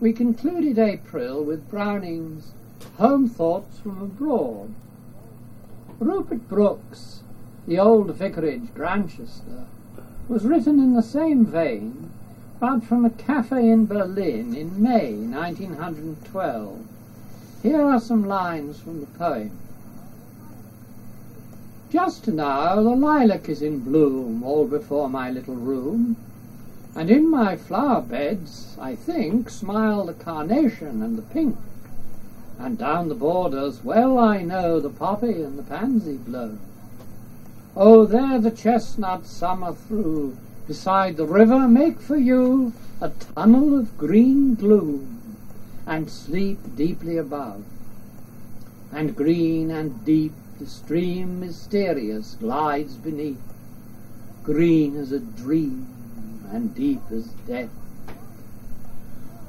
we concluded April with Browning's Home Thoughts from Abroad. Rupert Brooke's The Old Vicarage, Grantchester, was written in the same vein, but from a cafe in Berlin in May 1912. Here are some lines from the poem. Just now the lilac is in bloom all before my little room, and in my flower beds, I think, smile the carnation and the pink, and down the borders well I know the poppy and the pansy blow. Oh, there the chestnut summer through, beside the river make for you a tunnel of green gloom, and sleep deeply above. And green and deep the stream mysterious glides beneath, green as a dream and deep as death.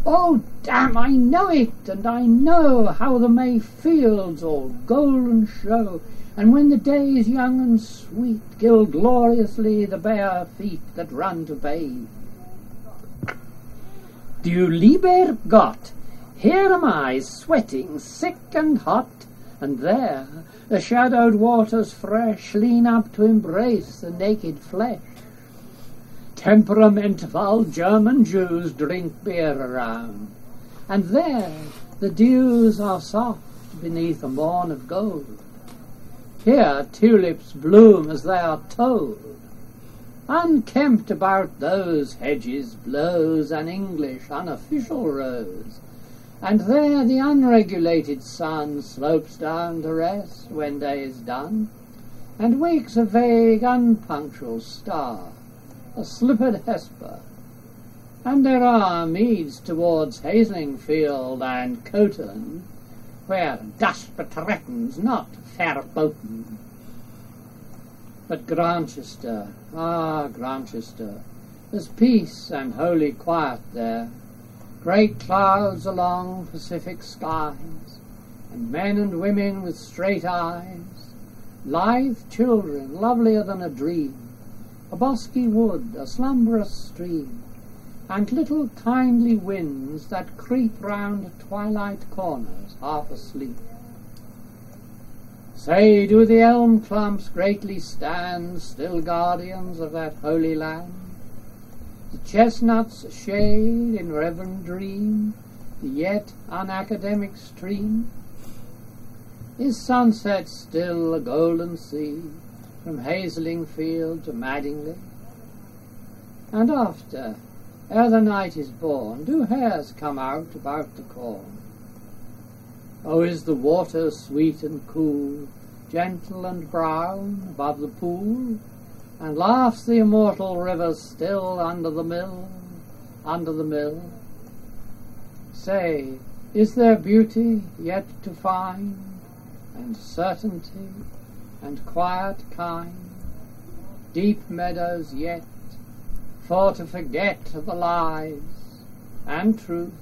Oh, damn, I know it, and I know how the May fields all golden show, and when the day is young and sweet, gild gloriously the bare feet that run to bathe. Du lieber Gott, here am I, sweating, sick and hot, and there the shadowed waters fresh lean up to embrace the naked flesh. Temperamental German Jews drink beer around, and there the dews are soft beneath a morn of gold. Here tulips bloom as they are told. Unkempt about those hedges blows an English unofficial rose, and there the unregulated sun slopes down to rest when day is done, and wakes a vague, unpunctual star, a slippered Hesper. And there are meads towards Haslingfield and Coton, where das Betreten's not Fair verboten. But Grantchester, ah, Grantchester, there's peace and holy quiet there great clouds along Pacific skies, and men and women with straight eyes, lithe children lovelier than a dream, a bosky wood, a slumberous stream, and little kindly winds that creep round twilight corners half asleep. Say, do the elm clumps greatly stand, still guardians of that holy land? The chestnuts shade in reverent dream the yet unacademic stream. Is sunset still a golden sea from Haslingfield to Madingley. And after, ere the night is born, do hares come out about the corn? Oh, is the water sweet and cool, gentle and brown above the pool? and laughs the immortal river still under the mill, under the mill. Say, is there beauty yet to find, and certainty, and quiet kind, deep meadows yet, for to forget the lies, and truths,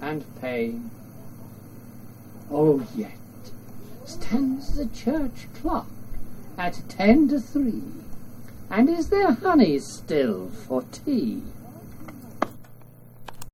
and pain? Oh, yet stands the church clock at ten to three. And is there honey still for tea?